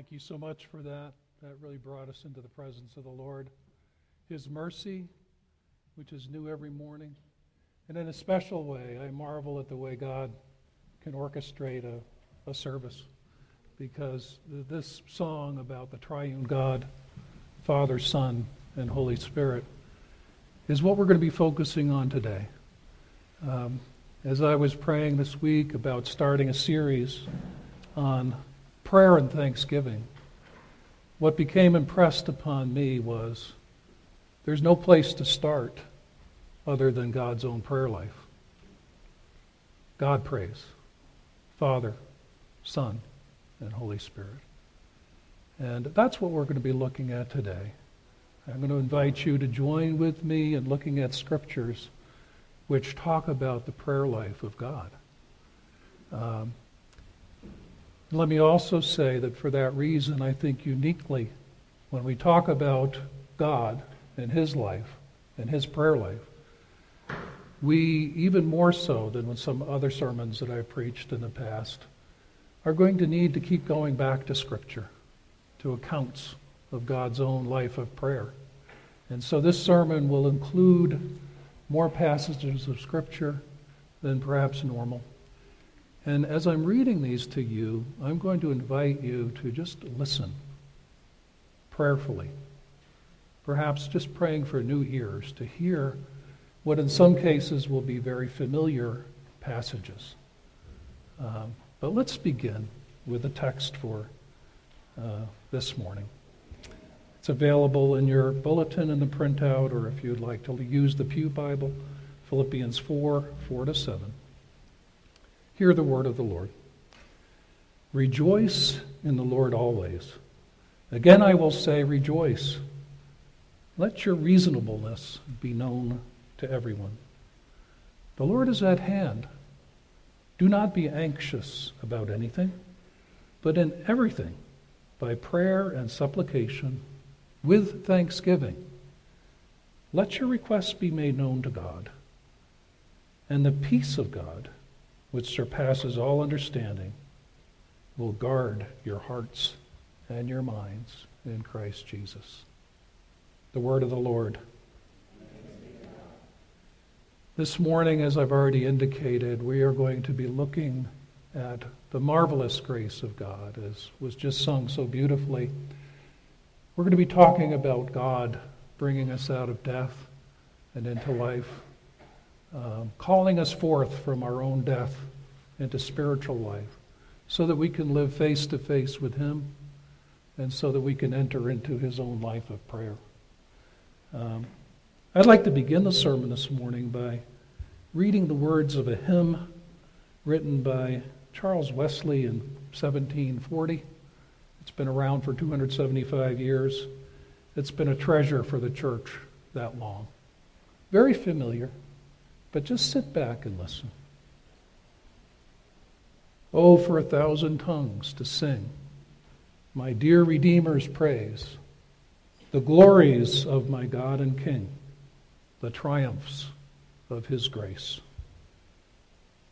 Thank you so much for that. That really brought us into the presence of the Lord. His mercy, which is new every morning. And in a special way, I marvel at the way God can orchestrate a, a service because this song about the triune God, Father, Son, and Holy Spirit is what we're going to be focusing on today. Um, as I was praying this week about starting a series on prayer and thanksgiving, what became impressed upon me was there's no place to start other than God's own prayer life. God prays, Father, Son, and Holy Spirit. And that's what we're going to be looking at today. I'm going to invite you to join with me in looking at scriptures which talk about the prayer life of God. Um, let me also say that for that reason, I think uniquely, when we talk about God and His life and His prayer life, we, even more so than with some other sermons that I've preached in the past, are going to need to keep going back to Scripture, to accounts of God's own life of prayer. And so this sermon will include more passages of Scripture than perhaps normal. And as I'm reading these to you, I'm going to invite you to just listen prayerfully. Perhaps just praying for new ears to hear what in some cases will be very familiar passages. Um, but let's begin with the text for uh, this morning. It's available in your bulletin in the printout, or if you'd like to use the Pew Bible, Philippians 4 4 to 7. Hear the word of the Lord. Rejoice in the Lord always. Again, I will say, rejoice. Let your reasonableness be known to everyone. The Lord is at hand. Do not be anxious about anything, but in everything, by prayer and supplication, with thanksgiving, let your requests be made known to God. And the peace of God, which surpasses all understanding, will guard your hearts and your minds in Christ Jesus. The word of the Lord. This morning, as I've already indicated, we are going to be looking at the marvelous grace of God, as was just sung so beautifully. We're going to be talking about God bringing us out of death and into life um, calling us forth from our own death into spiritual life so that we can live face to face with Him and so that we can enter into His own life of prayer. Um, I'd like to begin the sermon this morning by reading the words of a hymn written by Charles Wesley in 1740. It's been around for 275 years. It's been a treasure for the church that long. Very familiar. But just sit back and listen. Oh, for a thousand tongues to sing my dear Redeemer's praise, the glories of my God and King, the triumphs of his grace.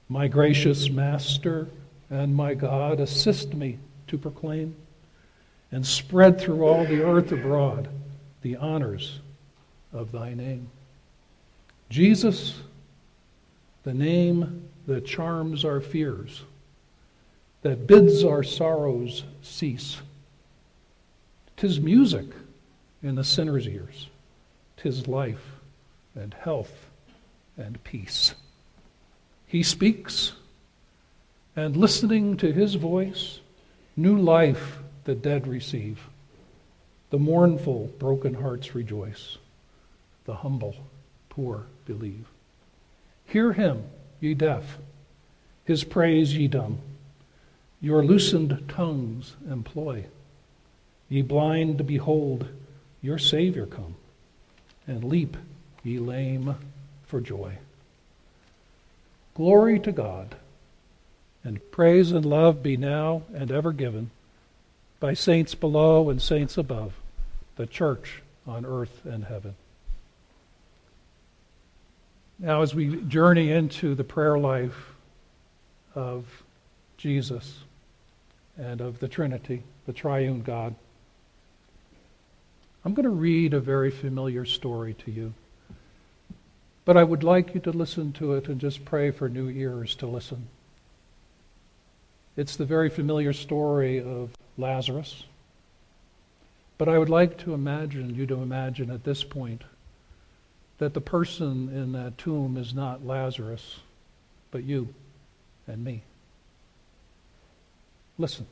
My gracious Master and my God, assist me to proclaim and spread through all the earth abroad the honors of thy name. Jesus, the name that charms our fears, that bids our sorrows cease. Tis music in the sinner's ears, tis life and health and peace. He speaks, and listening to his voice, new life the dead receive. The mournful, broken hearts rejoice. The humble, poor believe. Hear him, ye deaf, his praise, ye dumb. Your loosened tongues employ. Ye blind, behold, your Savior come, and leap, ye lame, for joy. Glory to God, and praise and love be now and ever given by saints below and saints above, the church on earth and heaven. Now, as we journey into the prayer life of Jesus and of the Trinity, the triune God. I'm going to read a very familiar story to you. But I would like you to listen to it and just pray for new ears to listen. It's the very familiar story of Lazarus. But I would like to imagine you to imagine at this point that the person in that tomb is not Lazarus, but you and me. Listen.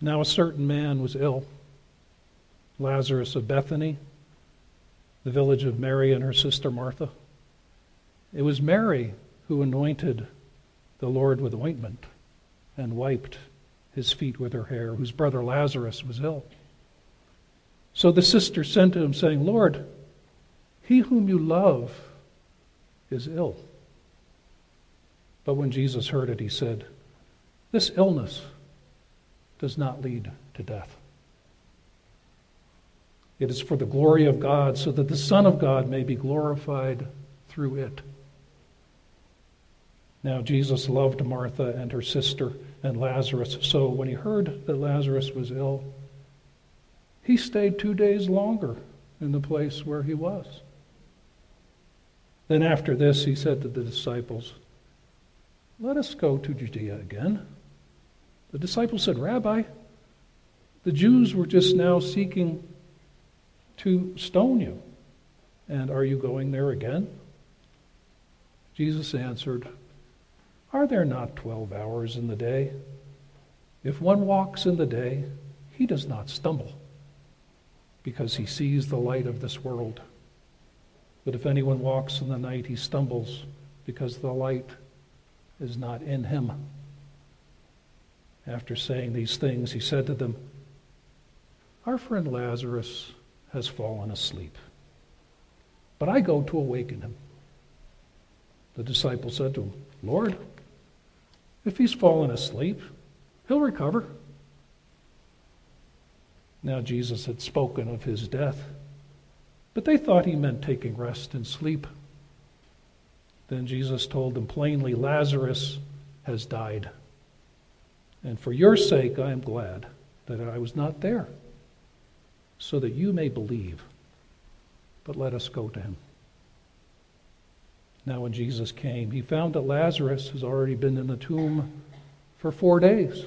Now a certain man was ill, Lazarus of Bethany, the village of Mary and her sister Martha. It was Mary who anointed the Lord with ointment and wiped his feet with her hair, whose brother Lazarus was ill. So the sister sent to him, saying, Lord, he whom you love is ill. But when Jesus heard it, he said, This illness does not lead to death. It is for the glory of God, so that the Son of God may be glorified through it. Now, Jesus loved Martha and her sister and Lazarus, so when he heard that Lazarus was ill, he stayed two days longer in the place where he was. Then, after this, he said to the disciples, Let us go to Judea again. The disciples said, Rabbi, the Jews were just now seeking to stone you. And are you going there again? Jesus answered, Are there not twelve hours in the day? If one walks in the day, he does not stumble, because he sees the light of this world. But if anyone walks in the night, he stumbles, because the light is not in him. After saying these things, he said to them, Our friend Lazarus has fallen asleep. But I go to awaken him. The disciple said to him, Lord, if he's fallen asleep, he'll recover. Now Jesus had spoken of his death, but they thought he meant taking rest and sleep. Then Jesus told them plainly, Lazarus has died. And for your sake, I am glad that I was not there so that you may believe. But let us go to him. Now, when Jesus came, he found that Lazarus has already been in the tomb for four days.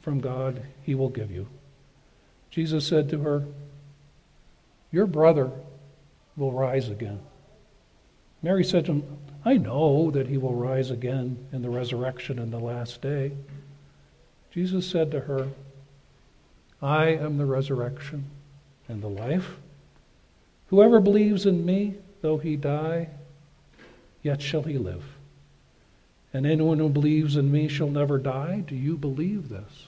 from God, he will give you. Jesus said to her, Your brother will rise again. Mary said to him, I know that he will rise again in the resurrection in the last day. Jesus said to her, I am the resurrection and the life. Whoever believes in me, though he die, yet shall he live. And anyone who believes in me shall never die. Do you believe this?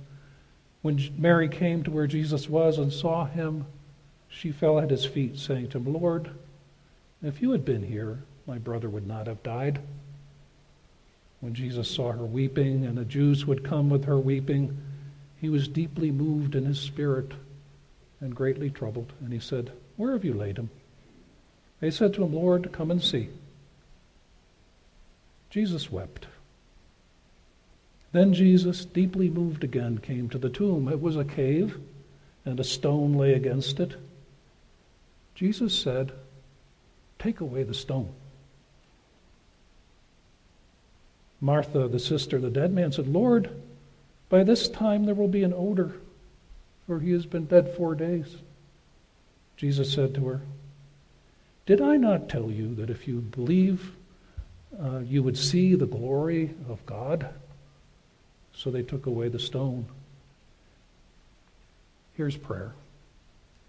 When Mary came to where Jesus was and saw him, she fell at his feet, saying to him, Lord, if you had been here, my brother would not have died. When Jesus saw her weeping, and the Jews would come with her weeping, he was deeply moved in his spirit and greatly troubled. And he said, Where have you laid him? They said to him, Lord, come and see. Jesus wept. Then Jesus, deeply moved again, came to the tomb. It was a cave, and a stone lay against it. Jesus said, Take away the stone. Martha, the sister of the dead man, said, Lord, by this time there will be an odor, for he has been dead four days. Jesus said to her, Did I not tell you that if you believe, uh, you would see the glory of God? So they took away the stone. Here's prayer.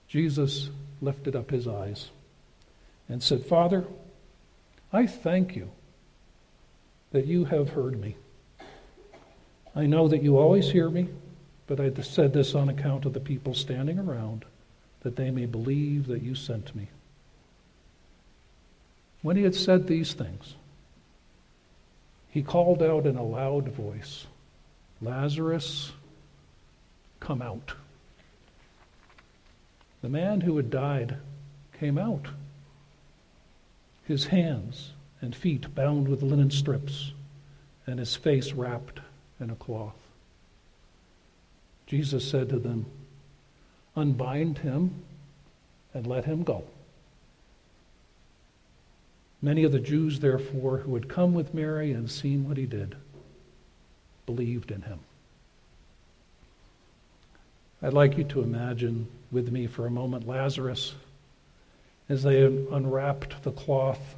Jesus lifted up his eyes and said, Father, I thank you that you have heard me. I know that you always hear me, but I said this on account of the people standing around, that they may believe that you sent me. When he had said these things, he called out in a loud voice, Lazarus, come out. The man who had died came out, his hands and feet bound with linen strips, and his face wrapped in a cloth. Jesus said to them, Unbind him and let him go. Many of the Jews, therefore, who had come with Mary and seen what he did, believed in him. I'd like you to imagine with me for a moment Lazarus as they unwrapped the cloth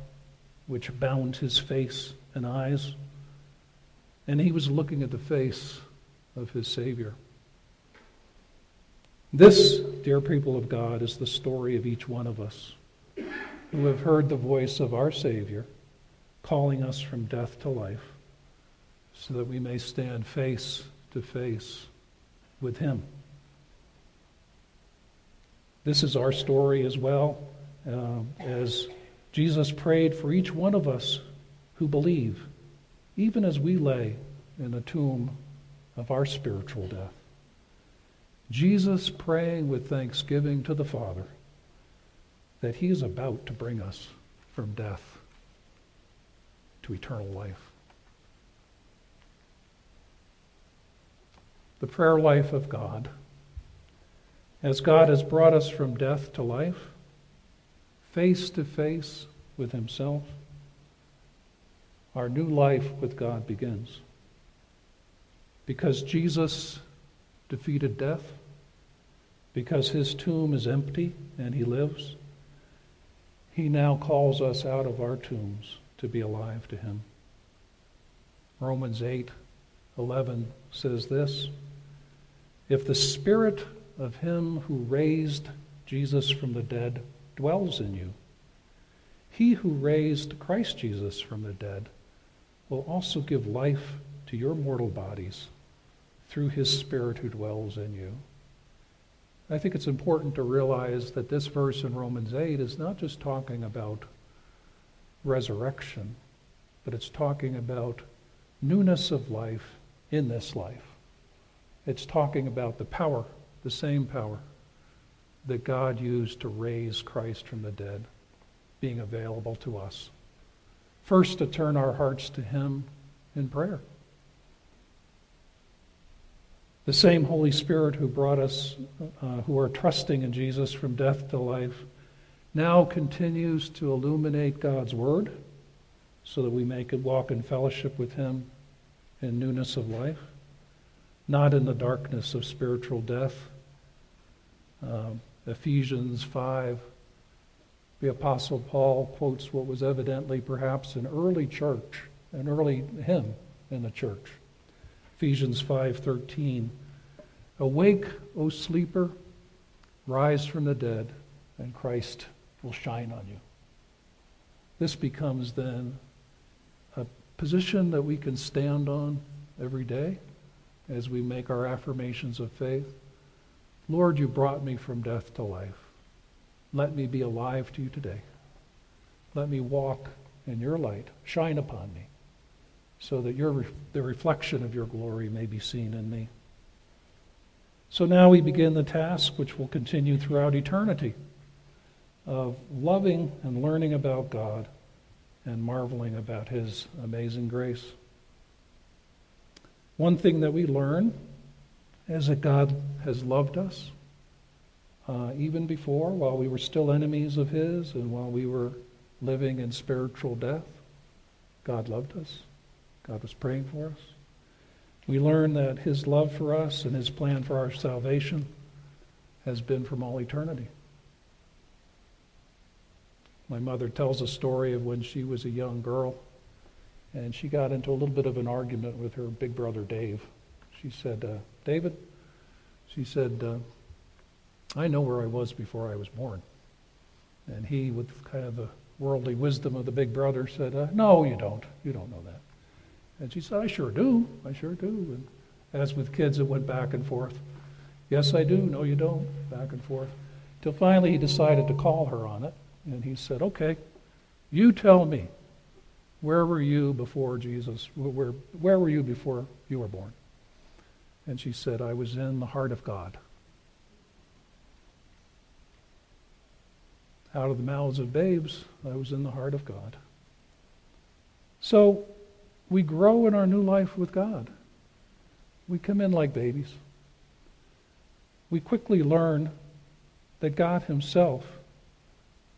which bound his face and eyes, and he was looking at the face of his Savior. This, dear people of God, is the story of each one of us who have heard the voice of our Savior calling us from death to life so that we may stand face to face with Him. This is our story as well, uh, as Jesus prayed for each one of us who believe, even as we lay in the tomb of our spiritual death. Jesus praying with thanksgiving to the Father that He is about to bring us from death to eternal life. The prayer life of God as God has brought us from death to life, face to face with Himself, our new life with God begins. Because Jesus defeated death, because His tomb is empty and He lives, He now calls us out of our tombs to be alive to Him. Romans 8 11 says this If the Spirit of him who raised Jesus from the dead dwells in you. He who raised Christ Jesus from the dead will also give life to your mortal bodies through his Spirit who dwells in you. I think it's important to realize that this verse in Romans 8 is not just talking about resurrection, but it's talking about newness of life in this life. It's talking about the power the same power that God used to raise Christ from the dead being available to us. First, to turn our hearts to Him in prayer. The same Holy Spirit who brought us, uh, who are trusting in Jesus from death to life, now continues to illuminate God's Word so that we may walk in fellowship with Him in newness of life, not in the darkness of spiritual death um, Ephesians 5, the Apostle Paul quotes what was evidently perhaps an early church, an early hymn in the church. Ephesians 5:13 Awake, O sleeper, rise from the dead, and Christ will shine on you. This becomes then position that we can stand on every day as we make our affirmations of faith. Lord, you brought me from death to life. Let me be alive to you today. Let me walk in your light. Shine upon me so that your, the reflection of your glory may be seen in me. So now we begin the task, which will continue throughout eternity, of loving and learning about God and marveling about his amazing grace. One thing that we learn is that God has loved us uh, even before, while we were still enemies of His and while we were living in spiritual death. God loved us. God was praying for us. We learn that his love for us and his plan for our salvation has been from all eternity. My mother tells a story of when she was a young girl and she got into a little bit of an argument with her big brother Dave. She said, uh, David, she said, uh, I know where I was before I was born. And he, with kind of the worldly wisdom of the big brother, said, uh, No, you don't. You don't know that. And she said, I sure do. I sure do. And as with kids, it went back and forth. Yes, I do. No, you don't. Back and forth. Till finally he decided to call her on it. And he said, Okay, you tell me, where were you before Jesus? Where, where were you before you were born? And she said, I was in the heart of God. Out of the mouths of babes, I was in the heart of God. So we grow in our new life with God. We come in like babies. We quickly learn that God Himself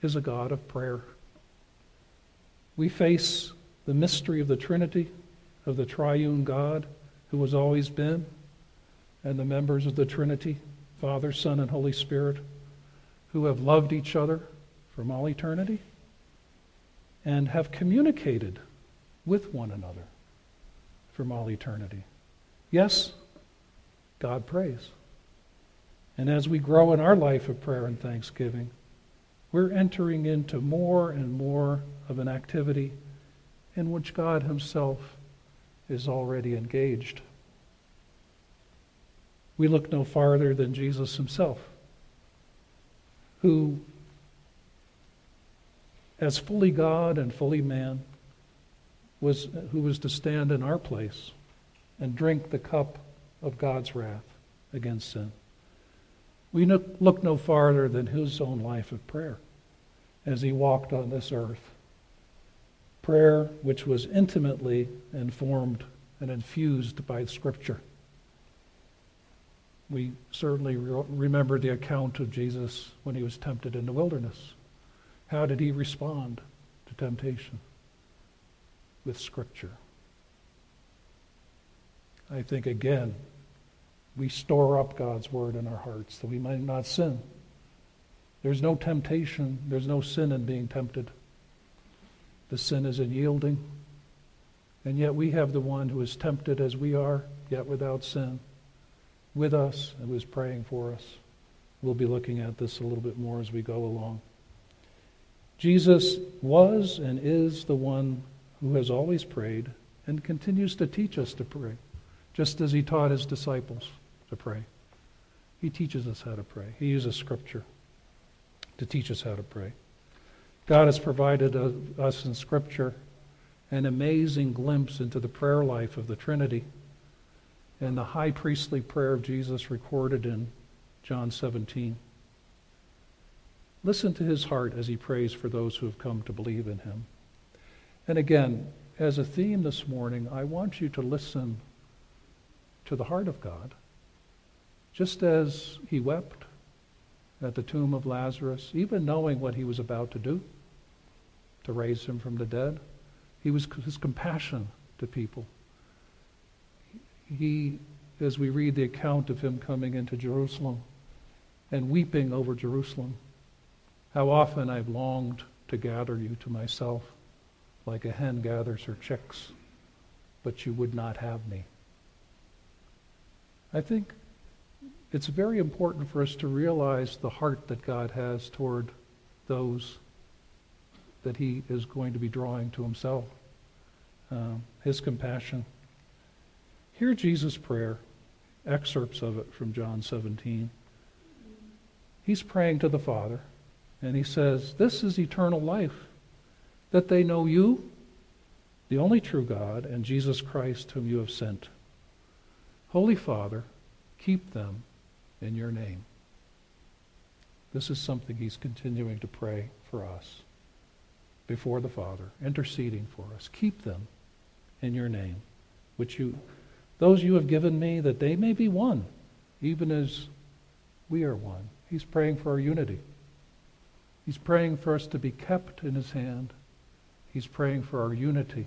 is a God of prayer. We face the mystery of the Trinity, of the triune God who has always been, and the members of the Trinity, Father, Son, and Holy Spirit, who have loved each other from all eternity and have communicated with one another from all eternity. Yes, God prays. And as we grow in our life of prayer and thanksgiving, we're entering into more and more of an activity in which God Himself is already engaged. We look no farther than Jesus Himself, who as fully God and fully man, was, who was to stand in our place and drink the cup of God's wrath against sin. We look no farther than his own life of prayer as he walked on this earth. Prayer which was intimately informed and infused by Scripture. We certainly re- remember the account of Jesus when he was tempted in the wilderness. How did he respond to temptation? With Scripture. I think, again, we store up God's Word in our hearts that we might not sin. There's no temptation, there's no sin in being tempted. The sin is in yielding. And yet we have the one who is tempted as we are, yet without sin, with us and who is praying for us. We'll be looking at this a little bit more as we go along. Jesus was and is the one who has always prayed and continues to teach us to pray, just as he taught his disciples to pray. He teaches us how to pray. He uses Scripture to teach us how to pray. God has provided us in Scripture an amazing glimpse into the prayer life of the Trinity and the high priestly prayer of Jesus recorded in John 17. Listen to his heart as he prays for those who have come to believe in him. And again, as a theme this morning, I want you to listen to the heart of God. Just as he wept at the tomb of Lazarus, even knowing what he was about to do to raise him from the dead, he was his compassion to people. He, as we read the account of him coming into Jerusalem and weeping over Jerusalem, how often I've longed to gather you to myself like a hen gathers her chicks, but you would not have me. I think it's very important for us to realize the heart that God has toward those that he is going to be drawing to himself, um, his compassion. Hear Jesus' prayer, excerpts of it from John 17. He's praying to the Father. And he says, This is eternal life, that they know you, the only true God, and Jesus Christ, whom you have sent. Holy Father, keep them in your name. This is something he's continuing to pray for us before the Father, interceding for us. Keep them in your name, which you, those you have given me, that they may be one, even as we are one. He's praying for our unity. He's praying for us to be kept in his hand. He's praying for our unity.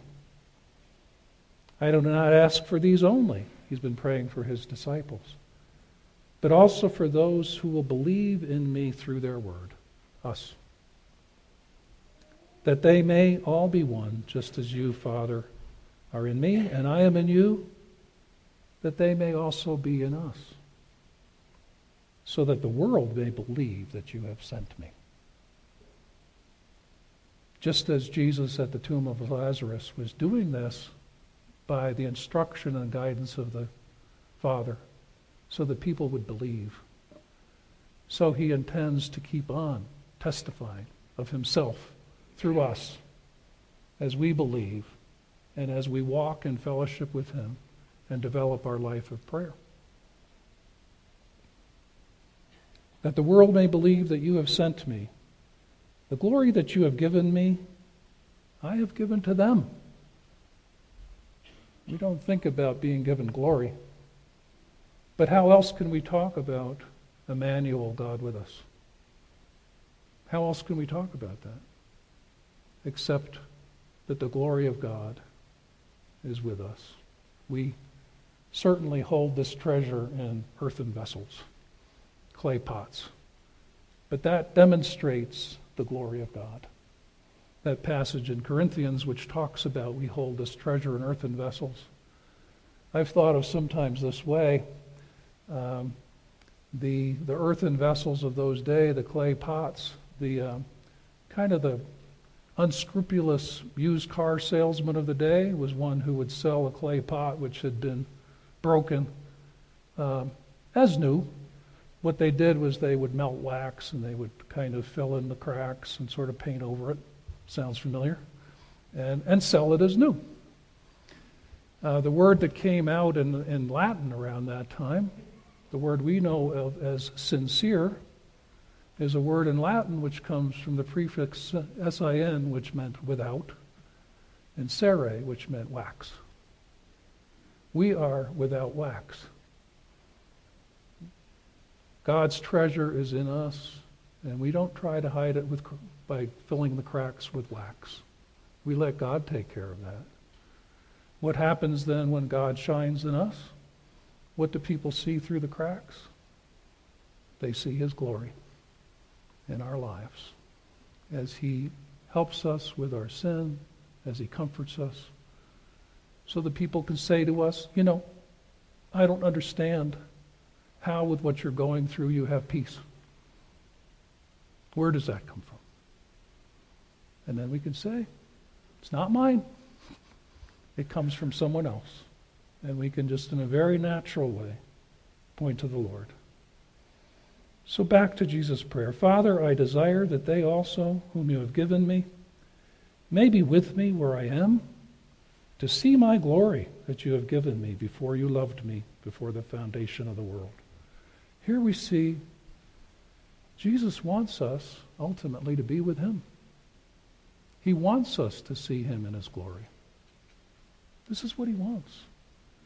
I do not ask for these only. He's been praying for his disciples, but also for those who will believe in me through their word, us. That they may all be one, just as you, Father, are in me, and I am in you, that they may also be in us, so that the world may believe that you have sent me. Just as Jesus at the tomb of Lazarus was doing this by the instruction and guidance of the Father, so that people would believe. So he intends to keep on testifying of himself through us as we believe and as we walk in fellowship with him and develop our life of prayer. That the world may believe that you have sent me the glory that you have given me, I have given to them. We don't think about being given glory. But how else can we talk about Emmanuel, God with us? How else can we talk about that? Except that the glory of God is with us. We certainly hold this treasure in earthen vessels, clay pots. But that demonstrates the glory of God. That passage in Corinthians, which talks about we hold this treasure in earthen vessels. I've thought of sometimes this way. Um, the, the earthen vessels of those days, the clay pots, the uh, kind of the unscrupulous used car salesman of the day was one who would sell a clay pot which had been broken um, as new what they did was they would melt wax and they would kind of fill in the cracks and sort of paint over it. Sounds familiar? And, and sell it as new. Uh, the word that came out in, in Latin around that time, the word we know of as sincere, is a word in Latin which comes from the prefix sin, which meant without, and cere, which meant wax. We are without wax. God's treasure is in us, and we don't try to hide it with, by filling the cracks with wax. We let God take care of that. What happens then when God shines in us? What do people see through the cracks? They see His glory in our lives as He helps us with our sin, as He comforts us, so that people can say to us, you know, I don't understand how, with what you're going through, you have peace? Where does that come from? And then we can say, it's not mine. It comes from someone else. And we can just, in a very natural way, point to the Lord. So back to Jesus' prayer Father, I desire that they also, whom you have given me, may be with me where I am, to see my glory that you have given me before you loved me, before the foundation of the world. Here we see Jesus wants us ultimately to be with him. He wants us to see him in his glory. This is what he wants.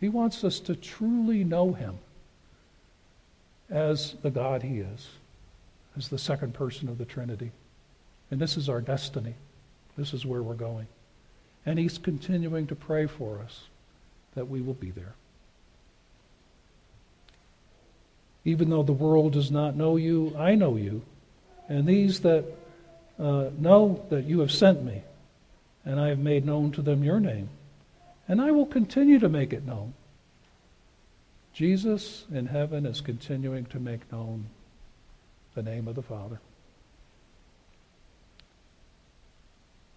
He wants us to truly know him as the God he is, as the second person of the Trinity. And this is our destiny. This is where we're going. And he's continuing to pray for us that we will be there. Even though the world does not know you, I know you. And these that uh, know that you have sent me, and I have made known to them your name. And I will continue to make it known. Jesus in heaven is continuing to make known the name of the Father.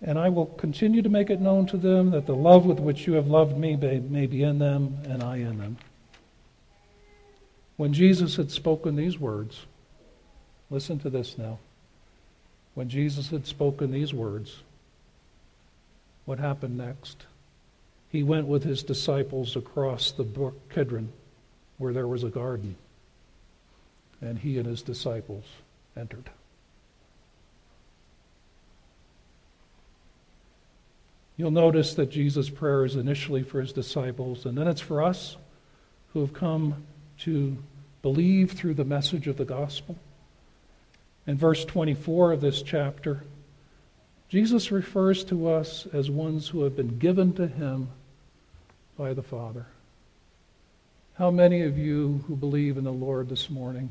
And I will continue to make it known to them that the love with which you have loved me may, be in them and I in them. When Jesus had spoken these words, listen to this now. When Jesus had spoken these words, what happened next? He went with his disciples across the brook Kidron, where there was a garden, and he and his disciples entered. You'll notice that Jesus' prayer is initially for his disciples, and then it's for us who have come to believe through the message of the gospel. In verse 24 of this chapter, Jesus refers to us as ones who have been given to him by the Father. How many of you who believe in the Lord this morning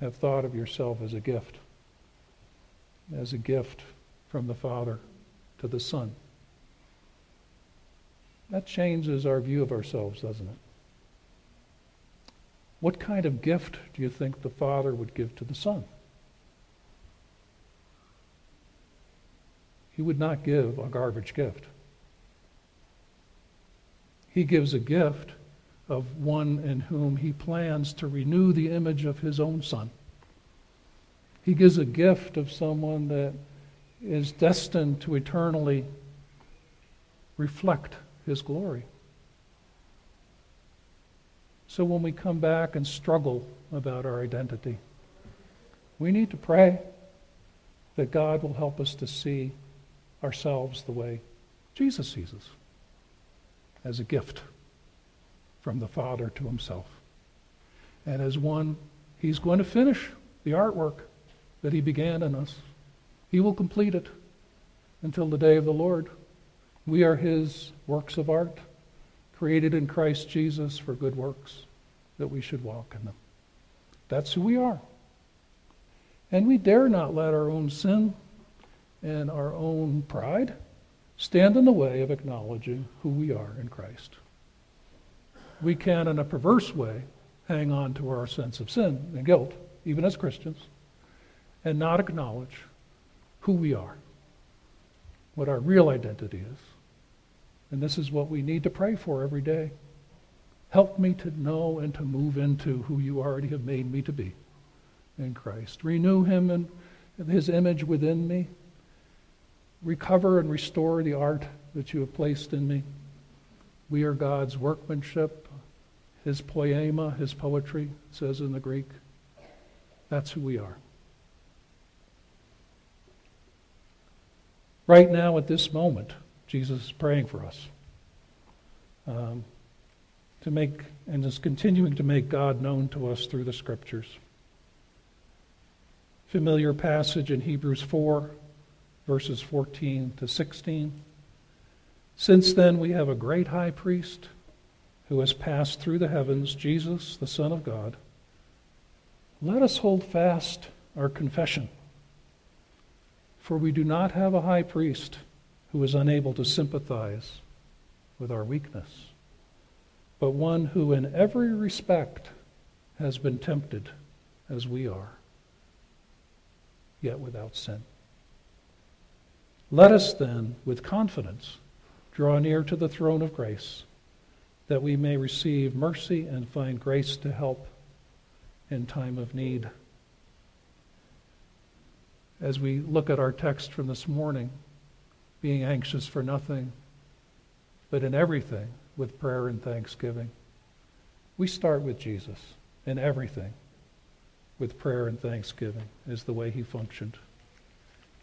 have thought of yourself as a gift? As a gift from the Father to the Son. That changes our view of ourselves, doesn't it? What kind of gift do you think the Father would give to the Son? He would not give a garbage gift. He gives a gift of one in whom he plans to renew the image of his own Son. He gives a gift of someone that is destined to eternally reflect his glory. So when we come back and struggle about our identity, we need to pray that God will help us to see ourselves the way Jesus sees us as a gift from the Father to himself. And as one, he's going to finish the artwork that he began in us. He will complete it until the day of the Lord. We are his works of art created in Christ Jesus for good works, that we should walk in them. That's who we are. And we dare not let our own sin and our own pride stand in the way of acknowledging who we are in Christ. We can, in a perverse way, hang on to our sense of sin and guilt, even as Christians, and not acknowledge who we are, what our real identity is. And this is what we need to pray for every day. Help me to know and to move into who you already have made me to be in Christ. Renew him and his image within me. Recover and restore the art that you have placed in me. We are God's workmanship, his poema, his poetry, says in the Greek. That's who we are. Right now, at this moment, Jesus is praying for us um, to make and is continuing to make God known to us through the scriptures. Familiar passage in Hebrews 4, verses 14 to 16. Since then, we have a great high priest who has passed through the heavens, Jesus, the Son of God. Let us hold fast our confession. For we do not have a high priest who is unable to sympathize with our weakness, but one who in every respect has been tempted as we are, yet without sin. Let us then, with confidence, draw near to the throne of grace, that we may receive mercy and find grace to help in time of need. As we look at our text from this morning, being anxious for nothing, but in everything with prayer and thanksgiving. We start with Jesus in everything with prayer and thanksgiving is the way he functioned.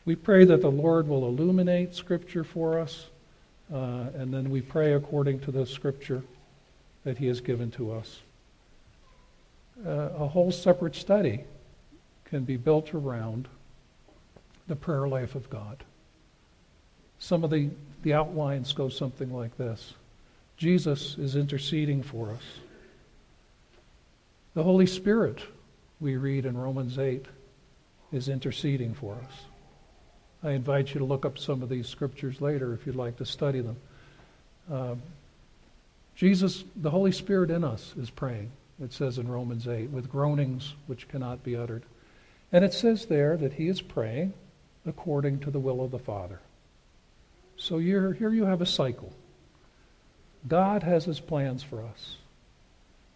We pray that the Lord will illuminate Scripture for us, uh, and then we pray according to the Scripture that he has given to us. Uh, a whole separate study can be built around the prayer life of God. Some of the, the outlines go something like this Jesus is interceding for us. The Holy Spirit, we read in Romans 8, is interceding for us. I invite you to look up some of these scriptures later if you'd like to study them. Uh, Jesus, the Holy Spirit in us, is praying, it says in Romans 8, with groanings which cannot be uttered. And it says there that he is praying according to the will of the Father. So here you have a cycle. God has his plans for us.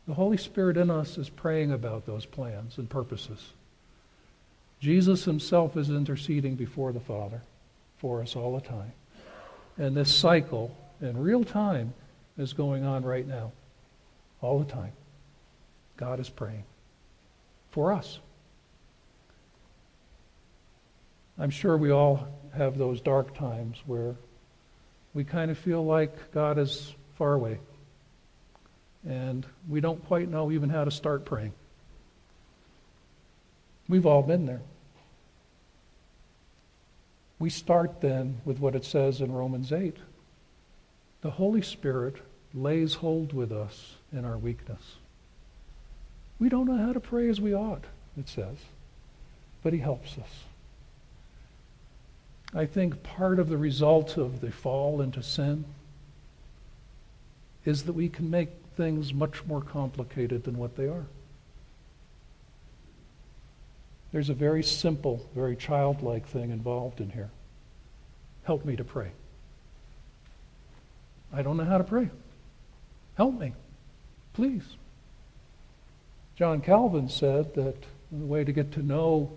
The Holy Spirit in us is praying about those plans and purposes. Jesus himself is interceding before the Father for us all the time. And this cycle in real time is going on right now. All the time. God is praying for us. I'm sure we all have those dark times where we kind of feel like God is far away. And we don't quite know even how to start praying. We've all been there. We start then with what it says in Romans 8. The Holy Spirit lays hold with us in our weakness. We don't know how to pray as we ought, it says, but he helps us. I think part of the result of the fall into sin is that we can make things much more complicated than what they are. There's a very simple, very childlike thing involved in here. Help me to pray. I don't know how to pray. Help me, please. John Calvin said that the way to get to know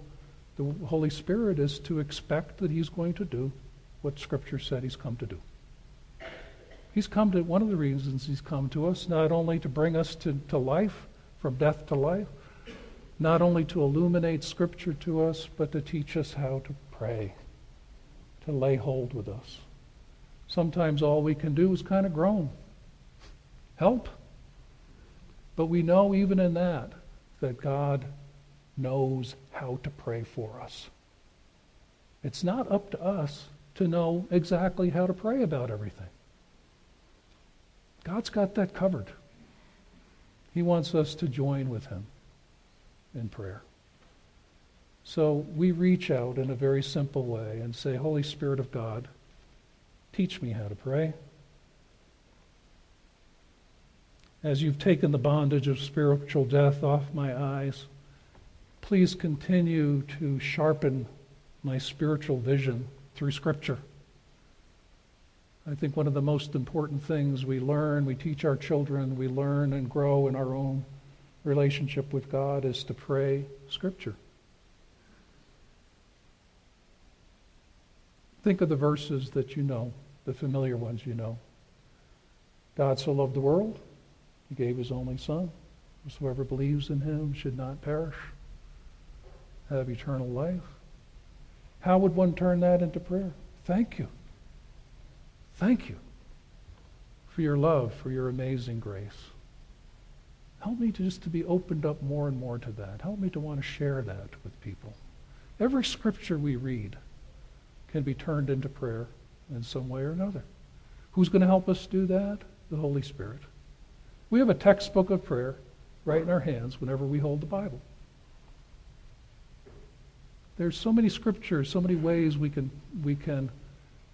the Holy Spirit is to expect that He's going to do what Scripture said He's come to do. He's come to, one of the reasons He's come to us, not only to bring us to, to life, from death to life, not only to illuminate Scripture to us, but to teach us how to pray, to lay hold with us. Sometimes all we can do is kind of groan. Help. But we know even in that that God knows how to pray for us. It's not up to us to know exactly how to pray about everything. God's got that covered. He wants us to join with Him in prayer. So we reach out in a very simple way and say, Holy Spirit of God, teach me how to pray. As you've taken the bondage of spiritual death off my eyes, please continue to sharpen my spiritual vision through Scripture. I think one of the most important things we learn, we teach our children, we learn and grow in our own relationship with God is to pray Scripture. Think of the verses that you know, the familiar ones you know. God so loved the world he gave his only Son. Whosoever believes in him should not perish, have eternal life. How would one turn that into prayer? Thank you. Thank you for your love, for your amazing grace. Help me to just to be opened up more and more to that. Help me to want to share that with people. Every scripture we read can be turned into prayer in some way or another. Who's going to help us do that? The Holy Spirit. We have a textbook of prayer right in our hands whenever we hold the Bible. There's so many scriptures, so many ways we can, we can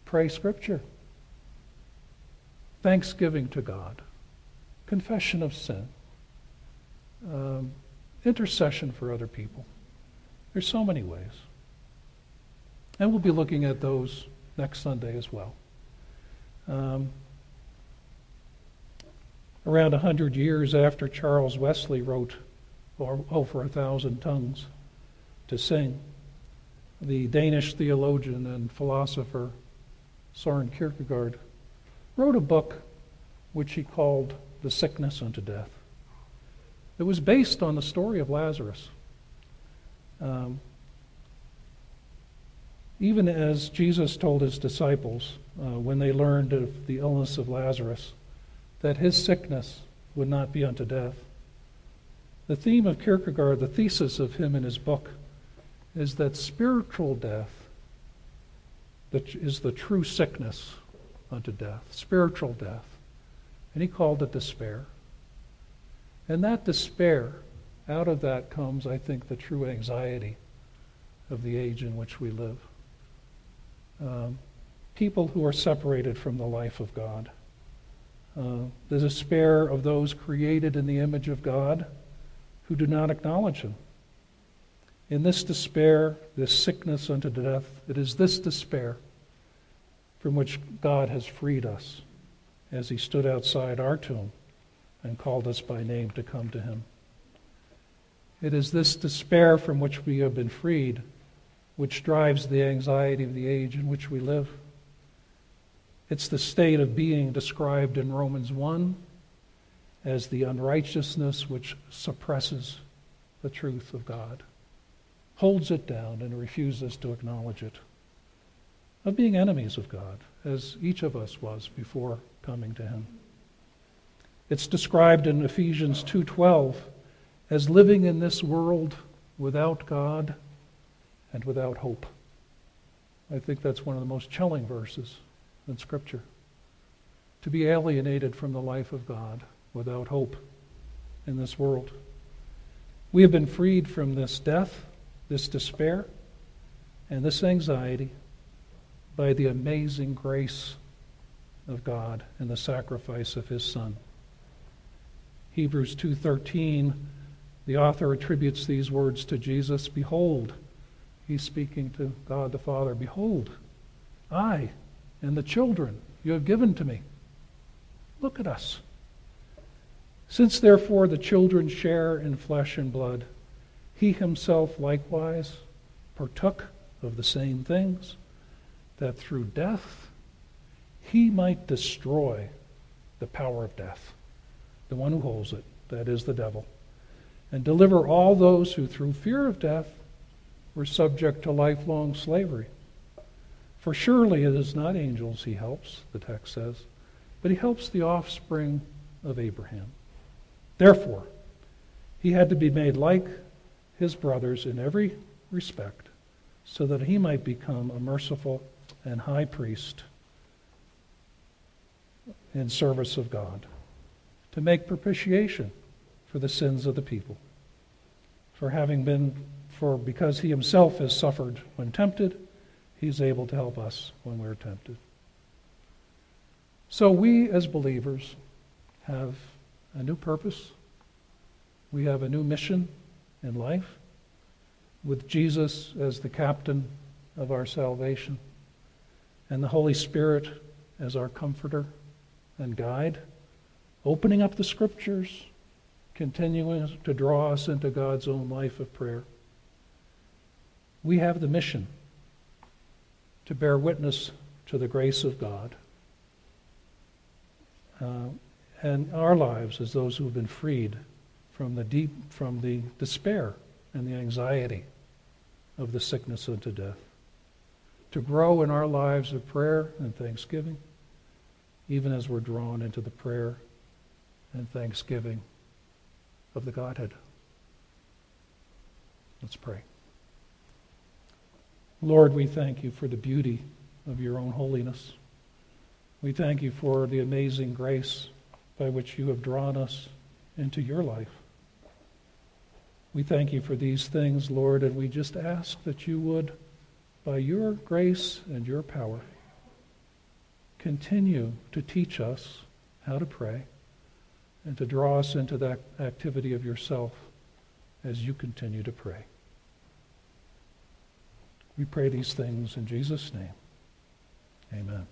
pray scripture. Thanksgiving to God, confession of sin, um, intercession for other people. There's so many ways. And we'll be looking at those next Sunday as well. Um, around hundred years after Charles Wesley wrote "Oh, for a Thousand Tongues to Sing, the Danish theologian and philosopher Soren Kierkegaard wrote a book which he called The Sickness Unto Death. It was based on the story of Lazarus. Um, even as Jesus told his disciples uh, when they learned of the illness of Lazarus, that his sickness would not be unto death. The theme of Kierkegaard, the thesis of him in his book, is that spiritual death is the true sickness unto death, spiritual death. And he called it despair. And that despair, out of that comes, I think, the true anxiety of the age in which we live. Um, people who are separated from the life of God. Uh, the despair of those created in the image of God who do not acknowledge Him. In this despair, this sickness unto death, it is this despair from which God has freed us as He stood outside our tomb and called us by name to come to Him. It is this despair from which we have been freed which drives the anxiety of the age in which we live. It's the state of being described in Romans 1 as the unrighteousness which suppresses the truth of God, holds it down, and refuses to acknowledge it. Of being enemies of God, as each of us was before coming to him. It's described in Ephesians 2:12 as living in this world without God and without hope. I think that's one of the most chilling verses in Scripture. to be alienated from the life of God without hope in this world. We have been freed from this death, this despair, and this anxiety by the amazing grace of God and the sacrifice of his son. Hebrews 2:13 the author attributes these words to Jesus, behold he's speaking to God the Father, behold I and the children you have given to me. Look at us. Since therefore the children share in flesh and blood, he himself likewise partook of the same things, that through death he might destroy the power of death, the one who holds it, that is the devil, and deliver all those who through fear of death were subject to lifelong slavery. For surely it is not angels he helps, the text says, but he helps the offspring of Abraham. Therefore, he had to be made like his brothers in every respect, so that he might become a merciful and high priest in service of God, to make propitiation for the sins of the people. For having been, for because he himself has suffered when tempted, He's able to help us when we're tempted. So we as believers have a new purpose. We have a new mission in life with Jesus as the captain of our salvation and the Holy Spirit as our comforter and guide, opening up the scriptures, continuing to draw us into God's own life of prayer. We have the mission to bear witness to the grace of God. Uh, and our lives as those who have been freed from the deep, from the despair and the anxiety of the sickness unto death. To grow in our lives of prayer and thanksgiving, even as we're drawn into the prayer and thanksgiving of the Godhead. Let's pray. Lord, we thank you for the beauty of your own holiness. We thank you for the amazing grace by which you have drawn us into your life. We thank you for these things, Lord, and we just ask that you would, by your grace and your power, continue to teach us how to pray and to draw us into that activity of yourself as you continue to pray. We pray these things in Jesus' name. Amen.